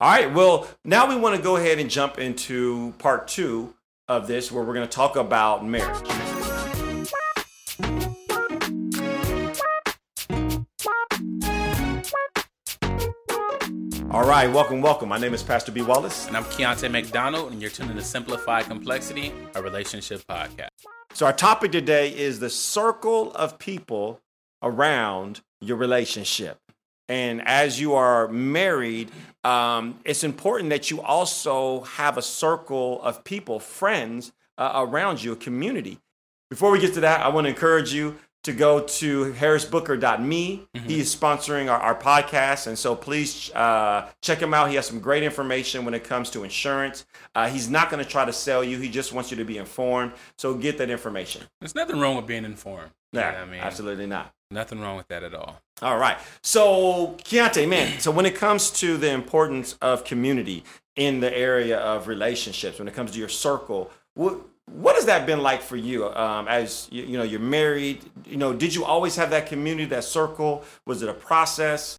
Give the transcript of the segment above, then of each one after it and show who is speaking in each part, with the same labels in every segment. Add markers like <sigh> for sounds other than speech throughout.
Speaker 1: All right. Well, now we want to go ahead and jump into part two of this, where we're going to talk about marriage. All right, welcome, welcome. My name is Pastor B. Wallace.
Speaker 2: And I'm Keontae McDonald, and you're tuning to Simplify Complexity, a relationship podcast.
Speaker 1: So, our topic today is the circle of people around your relationship. And as you are married, um, it's important that you also have a circle of people, friends uh, around you, a community. Before we get to that, I want to encourage you to go to harrisbooker.me. Mm-hmm. He is sponsoring our, our, podcast. And so please uh, check him out. He has some great information when it comes to insurance. Uh, he's not going to try to sell you, he just wants you to be informed. So get that information.
Speaker 2: There's nothing wrong with being informed.
Speaker 1: Yeah, I mean, absolutely not.
Speaker 2: Nothing wrong with that at all.
Speaker 1: All right. So, Keontae, man, <clears throat> so when it comes to the importance of community in the area of relationships, when it comes to your circle, what, what has that been like for you um, as you, you know you're married you know did you always have that community that circle was it a process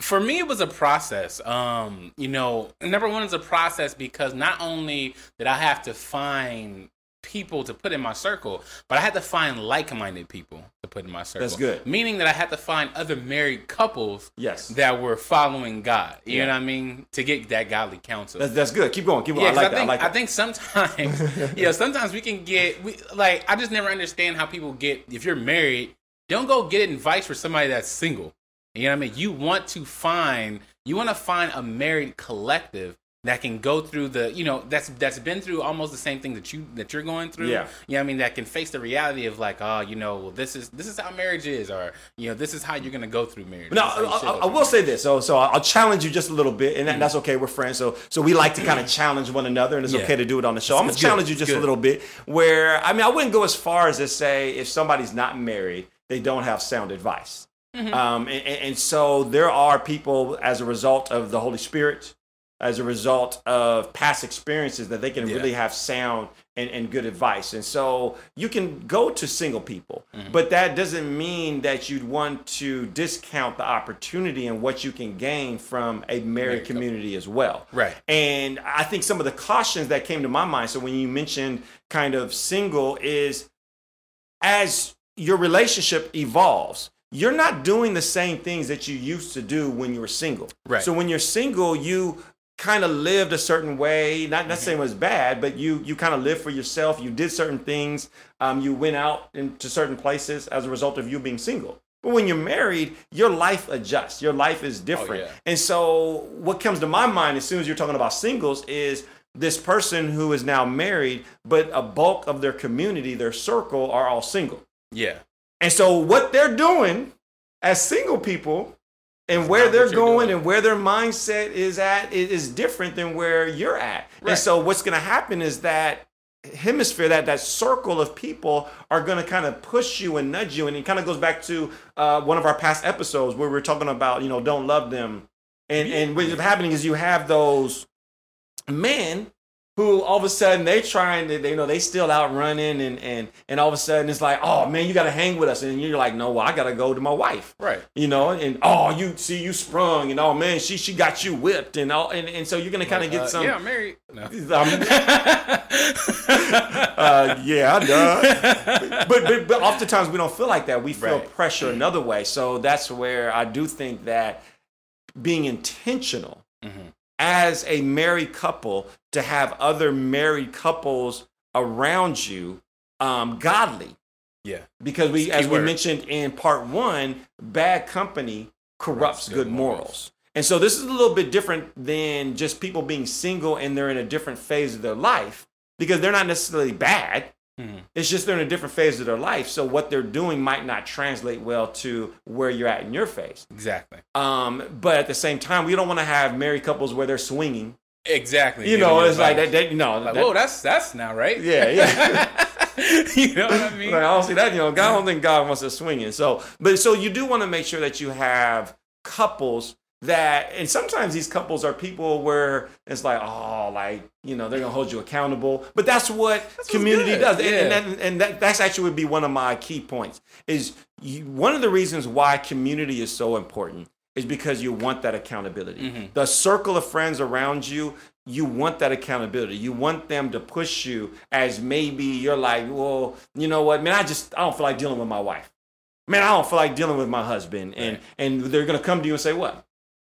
Speaker 2: for me it was a process um you know number one is a process because not only did i have to find people to put in my circle, but I had to find like-minded people to put in my circle.
Speaker 1: That's good.
Speaker 2: Meaning that I had to find other married couples
Speaker 1: yes.
Speaker 2: that were following God. You yeah. know what I mean? To get that godly counsel.
Speaker 1: That's, that's good. Keep going. Keep going. Yeah, I, like I,
Speaker 2: think,
Speaker 1: I, like
Speaker 2: I think sometimes, <laughs> <laughs> yeah, sometimes we can get, we, like, I just never understand how people get, if you're married, don't go get advice for somebody that's single. You know what I mean? You want to find, you want to find a married collective that can go through the you know that's that's been through almost the same thing that you that you're going through.
Speaker 1: Yeah.
Speaker 2: You know i mean? That can face the reality of like oh you know well this is this is how marriage is or you know this is how you're gonna go through marriage.
Speaker 1: No I, I, I, will say this. So so i'll challenge you just a little bit and that, mm-hmm. that's okay we're friends. So so we like to kind of challenge one another and it's yeah. okay to do it on the show. I'm gonna challenge you just a little bit where i mean i wouldn't go as far as to say if somebody's not married they don't have sound advice. Mm-hmm. um, and, and so there are people as a result of the holy spirit as a result of past experiences that they can yeah. really have sound and, and good advice. And so you can go to single people, mm-hmm. but that doesn't mean that you'd want to discount the opportunity and what you can gain from a married community as well.
Speaker 2: Right.
Speaker 1: And I think some of the cautions that came to my mind, so when you mentioned kind of single, is as your relationship evolves, you're not doing the same things that you used to do when you were single.
Speaker 2: Right.
Speaker 1: So when you're single, you kind of lived a certain way not necessarily mm-hmm. was bad but you you kind of lived for yourself you did certain things um, you went out into certain places as a result of you being single but when you're married your life adjusts your life is different oh, yeah. and so what comes to my mind as soon as you're talking about singles is this person who is now married but a bulk of their community their circle are all single
Speaker 2: yeah
Speaker 1: and so what they're doing as single people and where they're going doing. and where their mindset is at is different than where you're at. Right. And so what's going to happen is that hemisphere that that circle of people are going to kind of push you and nudge you and it kind of goes back to uh, one of our past episodes where we are talking about you know don't love them and yeah. and what's happening is you have those men who all of a sudden they trying to, they, you know, they still out running and, and, and all of a sudden it's like, oh man, you got to hang with us. And you're like, no, well, I got to go to my wife.
Speaker 2: Right.
Speaker 1: You know, and oh, you see, you sprung and oh man, she, she got you whipped and all. And, and so you're going to kind of get uh, some.
Speaker 2: Yeah, I'm married. No. <laughs> <laughs>
Speaker 1: uh, yeah, duh. <laughs> But, but, but oftentimes we don't feel like that. We feel right. pressure another way. So that's where I do think that being intentional mm-hmm as a married couple to have other married couples around you um, godly.
Speaker 2: Yeah.
Speaker 1: Because we, as we mentioned in part one, bad company corrupts good, good morals. morals. And so this is a little bit different than just people being single and they're in a different phase of their life because they're not necessarily bad. Mm-hmm. It's just they're in a different phase of their life. So what they're doing might not translate well to where you're at in your phase.
Speaker 2: Exactly.
Speaker 1: Um, but at the same time, we don't want to have married couples where they're swinging.
Speaker 2: Exactly.
Speaker 1: You know, it's like that, that, you know,
Speaker 2: like, that, whoa, that's that's now right.
Speaker 1: Yeah, yeah. <laughs> <laughs>
Speaker 2: you know what I mean?
Speaker 1: Like, I don't see that. You know, God I don't think God wants us swinging. So, but so you do want to make sure that you have couples that and sometimes these couples are people where it's like oh like you know they're gonna hold you accountable but that's what that's community does yeah. and, and, that, and that, that's actually would be one of my key points is you, one of the reasons why community is so important is because you want that accountability. Mm-hmm. The circle of friends around you, you want that accountability. You want them to push you as maybe you're like, well, you know what, man, I just I don't feel like dealing with my wife. Man, I don't feel like dealing with my husband. And right. and they're gonna come to you and say, What?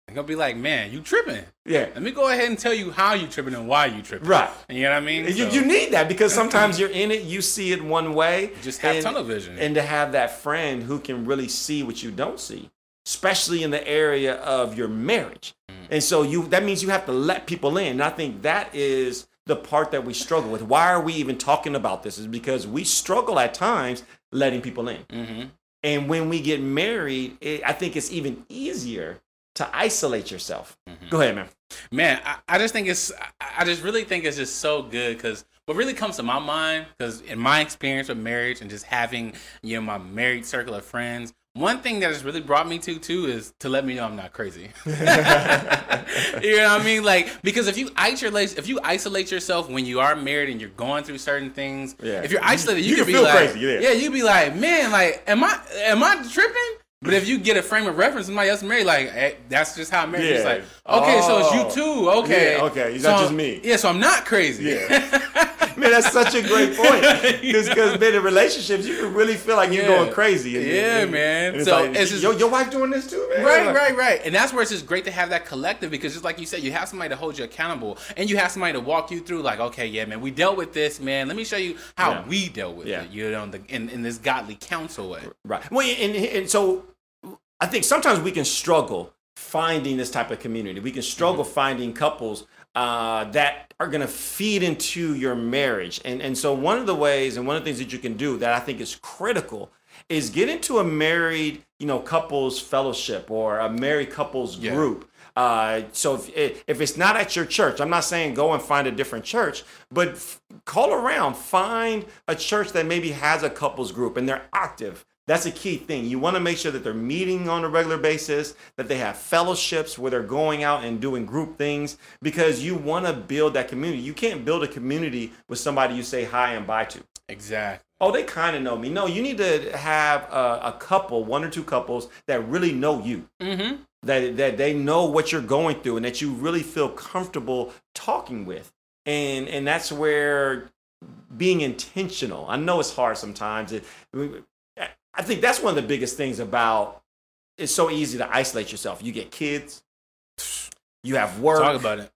Speaker 2: They're gonna be like, Man, you tripping.
Speaker 1: Yeah.
Speaker 2: Let me go ahead and tell you how you tripping and why you tripping.
Speaker 1: Right.
Speaker 2: You know what I mean?
Speaker 1: You, so, you need that because <laughs> sometimes you're in it, you see it one way.
Speaker 2: Just have and, tunnel vision.
Speaker 1: And to have that friend who can really see what you don't see especially in the area of your marriage. Mm. And so you that means you have to let people in. And I think that is the part that we struggle with. Why are we even talking about this? Is because we struggle at times letting people in. Mm-hmm. And when we get married, it, I think it's even easier to isolate yourself. Mm-hmm. Go ahead, man.
Speaker 2: Man, I, I, just think it's, I just really think it's just so good because what really comes to my mind, because in my experience with marriage and just having, you know, my married circle of friends, one thing that has really brought me to too is to let me know I'm not crazy. <laughs> <laughs> you know what I mean? Like because if you isolate if you isolate yourself when you are married and you're going through certain things, yeah. if you're isolated, you, you, you can, be like, crazy, yeah. yeah, you'd be like, man, like, am I am I tripping? But if you get a frame of reference, somebody else married, like hey, that's just how marriage yeah. is. Like, okay, oh. so it's you oh. too. Okay,
Speaker 1: yeah, okay, it's so, not just me.
Speaker 2: Yeah, so I'm not crazy.
Speaker 1: Yeah. <laughs> <laughs> man, that's such a great point. <laughs> Because, because, man, in relationships, you can really feel like you're yeah. going crazy.
Speaker 2: And, yeah, and, man.
Speaker 1: And it's so like, it's just, your, your wife doing this too, man.
Speaker 2: Right, right, right. And that's where it's just great to have that collective because, just like you said, you have somebody to hold you accountable, and you have somebody to walk you through. Like, okay, yeah, man, we dealt with this, man. Let me show you how yeah. we dealt with yeah. it. You know, in, the, in, in this godly counsel way.
Speaker 1: Right. Well, and, and so I think sometimes we can struggle finding this type of community. We can struggle mm-hmm. finding couples uh, that are going to feed into your marriage. And, and so, one of the ways and one of the things that you can do that I think is critical is get into a married, you know, couples fellowship or a married couples yeah. group. Uh, so if, if it's not at your church, I'm not saying go and find a different church, but f- call around, find a church that maybe has a couples group and they're active. That's a key thing. You want to make sure that they're meeting on a regular basis, that they have fellowships where they're going out and doing group things, because you want to build that community. You can't build a community with somebody you say hi and bye to.
Speaker 2: Exactly.
Speaker 1: Oh, they kind of know me. No, you need to have a, a, couple, one or two couples that really know you. Mm-hmm. That that they know what you're going through, and that you really feel comfortable talking with. And and that's where being intentional. I know it's hard sometimes. It, I think that's one of the biggest things about it's so easy to isolate yourself. You get kids, you have work.
Speaker 2: Talk about it.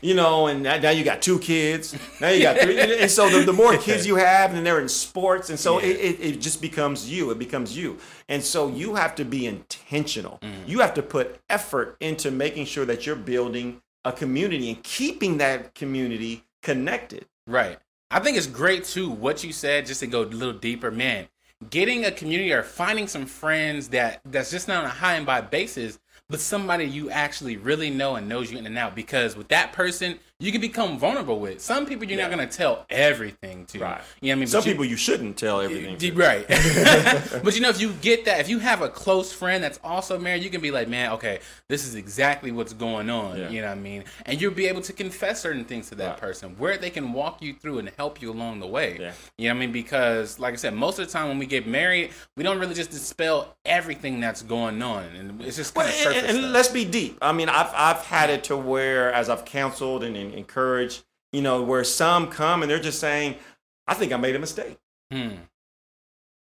Speaker 1: You know, and now you got two kids. Now you got three. <laughs> and so the, the more kids you <laughs> have, and they're in sports, and so yeah. it, it, it, just becomes you. It becomes you. And so you have to be intentional. Mm. You have to put effort into making sure that you're building a community and keeping that community connected.
Speaker 2: Right. I think it's great too, what you said, just to go a little deeper. Man, getting a community or finding some friends that that's just not on a hi and bye basis but somebody you actually really know and knows you in and out. Because with that person, you can become vulnerable with. Some people you're yeah. not going to tell everything to.
Speaker 1: Right.
Speaker 2: You know what I mean?
Speaker 1: Some but people you, you shouldn't tell everything. To.
Speaker 2: Right. <laughs> <laughs> but you know, if you get that, if you have a close friend that's also married, you can be like, man, okay, this is exactly what's going on. Yeah. You know what I mean? And you'll be able to confess certain things to that right. person where they can walk you through and help you along the way. Yeah. You know what I mean? Because, like I said, most of the time when we get married, we don't really just dispel everything that's going on. And it's just kind well, of
Speaker 1: and, and let's be deep. I mean, I've I've had it to where as I've counseled and, and encouraged, you know, where some come and they're just saying, "I think I made a mistake. Hmm.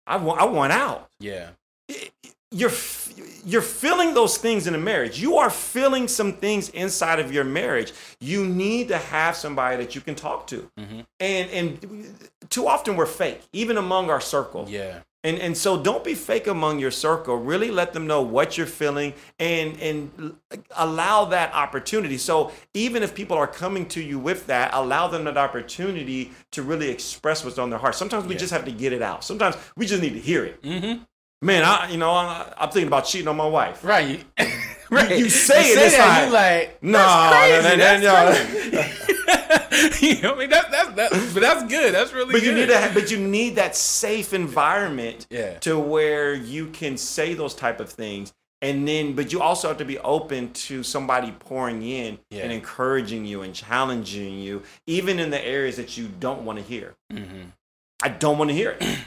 Speaker 1: I want I want out."
Speaker 2: Yeah.
Speaker 1: You're you're feeling those things in a marriage. You are feeling some things inside of your marriage. You need to have somebody that you can talk to. Mm-hmm. And and too often we're fake, even among our circle.
Speaker 2: Yeah.
Speaker 1: And, and so don't be fake among your circle. Really let them know what you're feeling and, and allow that opportunity. So even if people are coming to you with that, allow them that opportunity to really express what's on their heart. Sometimes we yeah. just have to get it out. Sometimes we just need to hear it. Mm-hmm. Man, I you know I, am thinking about cheating on my wife.
Speaker 2: Right. <laughs>
Speaker 1: right. You, you say you it, say that,
Speaker 2: like, no, no, no, no, no. <laughs> <laughs> you know, I mean, that's that's that, but that's good. That's really.
Speaker 1: But
Speaker 2: good.
Speaker 1: you need to, but you need that safe environment,
Speaker 2: yeah.
Speaker 1: to where you can say those type of things, and then, but you also have to be open to somebody pouring in yeah. and encouraging you and challenging you, even in the areas that you don't want to hear. Mm-hmm. I don't want to hear it.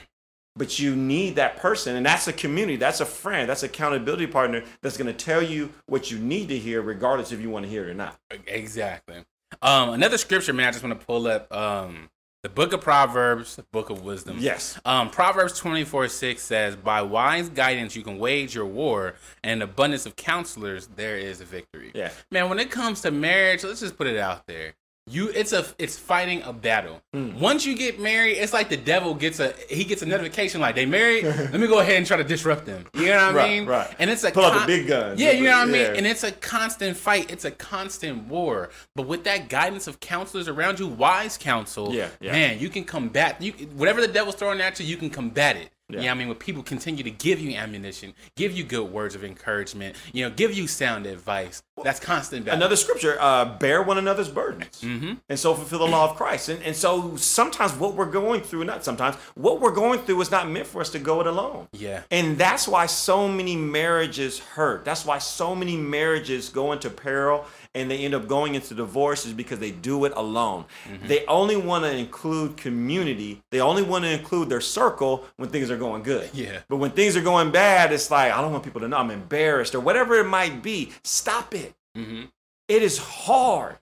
Speaker 1: but you need that person and that's a community that's a friend that's accountability partner that's going to tell you what you need to hear regardless if you want to hear it or not
Speaker 2: exactly um, another scripture man i just want to pull up um, the book of proverbs the book of wisdom.
Speaker 1: Yes.
Speaker 2: Um, proverbs 24 6 says by wise guidance you can wage your war and abundance of counselors there is a victory.
Speaker 1: Yeah.
Speaker 2: Man when it comes to marriage let's just put it out there you it's a it's fighting a battle. Mm. Once you get married, it's like the devil gets a he gets a notification like they married. <laughs> let me go ahead and try to disrupt them. You know what I
Speaker 1: right,
Speaker 2: mean?
Speaker 1: Right.
Speaker 2: And it's a
Speaker 1: pull con- out the big guns.
Speaker 2: Yeah, you know what I mean. And it's a constant fight. It's a constant war. But with that guidance of counselors around you, wise counsel,
Speaker 1: yeah, yeah.
Speaker 2: man, you can combat you whatever the devil's throwing at you. You can combat it. Yeah. You know I mean? When people continue to give you ammunition, give you good words of encouragement, you know, give you sound advice, that's constant battle.
Speaker 1: Another scripture, uh, bear one another's burdens.
Speaker 2: Mm-hmm.
Speaker 1: And so fulfill the law of Christ. And, and so sometimes what we're going through, not sometimes, what we're going through is not meant for us to go it alone.
Speaker 2: Yeah.
Speaker 1: And that's why so many marriages hurt. That's why so many marriages go into peril and they end up going into divorce is because they do it alone. Mm-hmm. They only want to include community. They only want to include their circle when things are going good.
Speaker 2: Yeah.
Speaker 1: But when things are going bad, it's like, I don't want people to know I'm embarrassed or whatever it might be. Stop it.
Speaker 2: Mm-hmm.
Speaker 1: it is hard.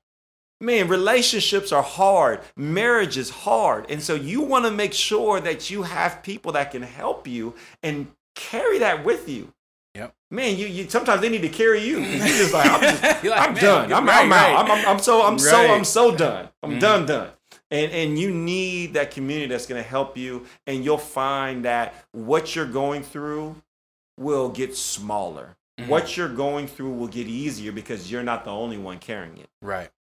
Speaker 1: Man, relationships are hard. Marriage is hard. And so you want to make sure that you have people that can help you and carry that with you.
Speaker 2: Yep.
Speaker 1: Man, you, you sometimes they need to carry you. You're just like, I'm, just, <laughs> like, I'm
Speaker 2: man,
Speaker 1: done. I'm,
Speaker 2: right,
Speaker 1: I'm
Speaker 2: right.
Speaker 1: out. I'm, I'm, I'm, so I'm
Speaker 2: right.
Speaker 1: so I'm so done. I'm
Speaker 2: mm-hmm.
Speaker 1: done done. And and you need that community that's going to help you and you'll find that what you're going through will get smaller. Mm-hmm. What you're going through will get easier because you're not the only one carrying it.
Speaker 2: Right.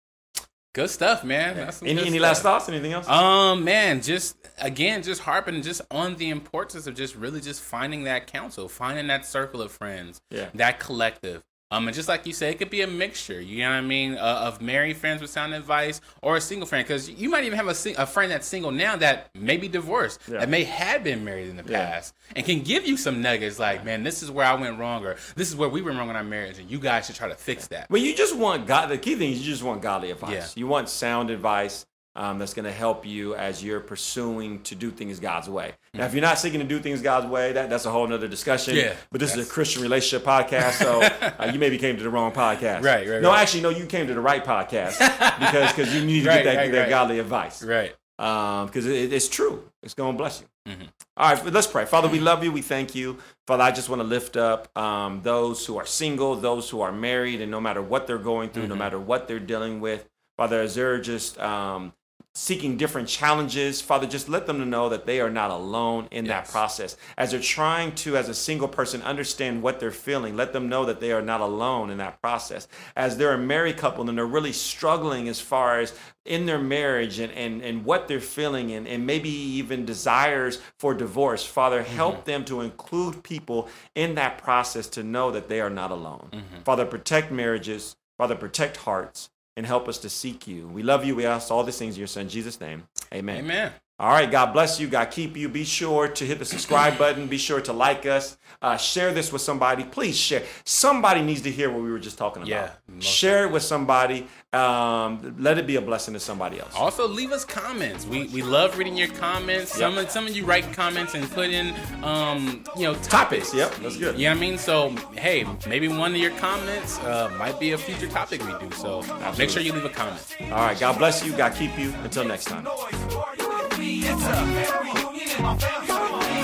Speaker 2: Good stuff, man.
Speaker 1: Yeah. Any, any last thoughts? Anything else?
Speaker 2: Um, man, just again, just harping just on the importance of just really just finding that counsel, finding that circle of friends,
Speaker 1: yeah,
Speaker 2: that collective. Um, and just like you said, it could be a mixture. You know what I mean? Uh, of married friends with sound advice, or a single friend, because you might even have a, sing- a friend that's single now that may be divorced,
Speaker 1: yeah.
Speaker 2: that may have been married in the past, yeah. and can give you some nuggets like, man, this is where I went wrong, or this is where we went wrong in our marriage, and you guys should try to fix that.
Speaker 1: Well, you just want God. The key thing is you just want godly advice. You want sound advice um, that's going to help you as you're pursuing to do things God's way. Now, if you're not seeking to do things God's way, that, that's a whole other discussion.
Speaker 2: Yeah,
Speaker 1: but this is a Christian relationship podcast, so <laughs> uh, you maybe came to the wrong podcast.
Speaker 2: Right, right.
Speaker 1: No,
Speaker 2: right.
Speaker 1: actually, no, you came to the right podcast because because you need to
Speaker 2: right,
Speaker 1: get that,
Speaker 2: right,
Speaker 1: that godly advice.
Speaker 2: Right.
Speaker 1: Because um, it, it's true. It's going to bless you.
Speaker 2: Mm-hmm.
Speaker 1: All right, let's pray. Father, we love you. We thank you. Father, I just want to lift up um, those who are single, those who are married, and no matter what they're going through,
Speaker 2: Mm-hmm.
Speaker 1: no matter what they're dealing with, Father, as they're just um, seeking different challenges, Father, just let them know that they are not alone in
Speaker 2: Yes.
Speaker 1: that process. As they're trying to, as a single person, understand what they're feeling, let them know that they are not alone in that process. As they're a married couple and they're really struggling as far as in their marriage and, and, and what they're feeling and, and maybe even desires for divorce, Father, mm-hmm. help them to include people in that process to know that they are not alone. Mm-hmm. Father, protect marriages. Father, protect hearts and help us to seek you. We love you. We ask all these things in your son, Jesus' name. Amen.
Speaker 2: Amen.
Speaker 1: All right. God bless you. God keep you. Be sure to hit the subscribe <clears throat> button. Be sure to like us. Uh, share this with somebody. Please share. Somebody needs to hear what we were just talking about.
Speaker 2: Yeah,
Speaker 1: Share it with somebody. Um, let it be a blessing to somebody else.
Speaker 2: Also, leave us comments. We we love reading your comments. Some of some of you write comments and put in um you know topics.
Speaker 1: Yep, that's good.
Speaker 2: You know what I mean? So hey, maybe one of your comments uh, might be a future topic we do. So make sure you leave a comment.
Speaker 1: All right. God bless you. God keep you. Until next time.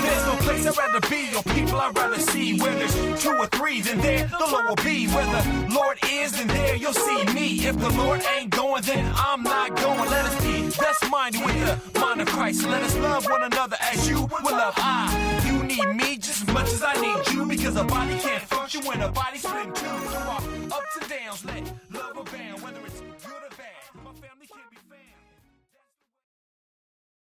Speaker 3: There's no place I'd rather be or people I'd rather see. Where there's two or three, then there the Lord will be. Where the Lord is, then there you'll see me. If the Lord ain't going, then I'm not going. Let us be best minded with the mind of Christ. Let us love one another as you will love I. You need me just as much as I need you because a body can't function when a body's split in two. Ups and downs, let love abound.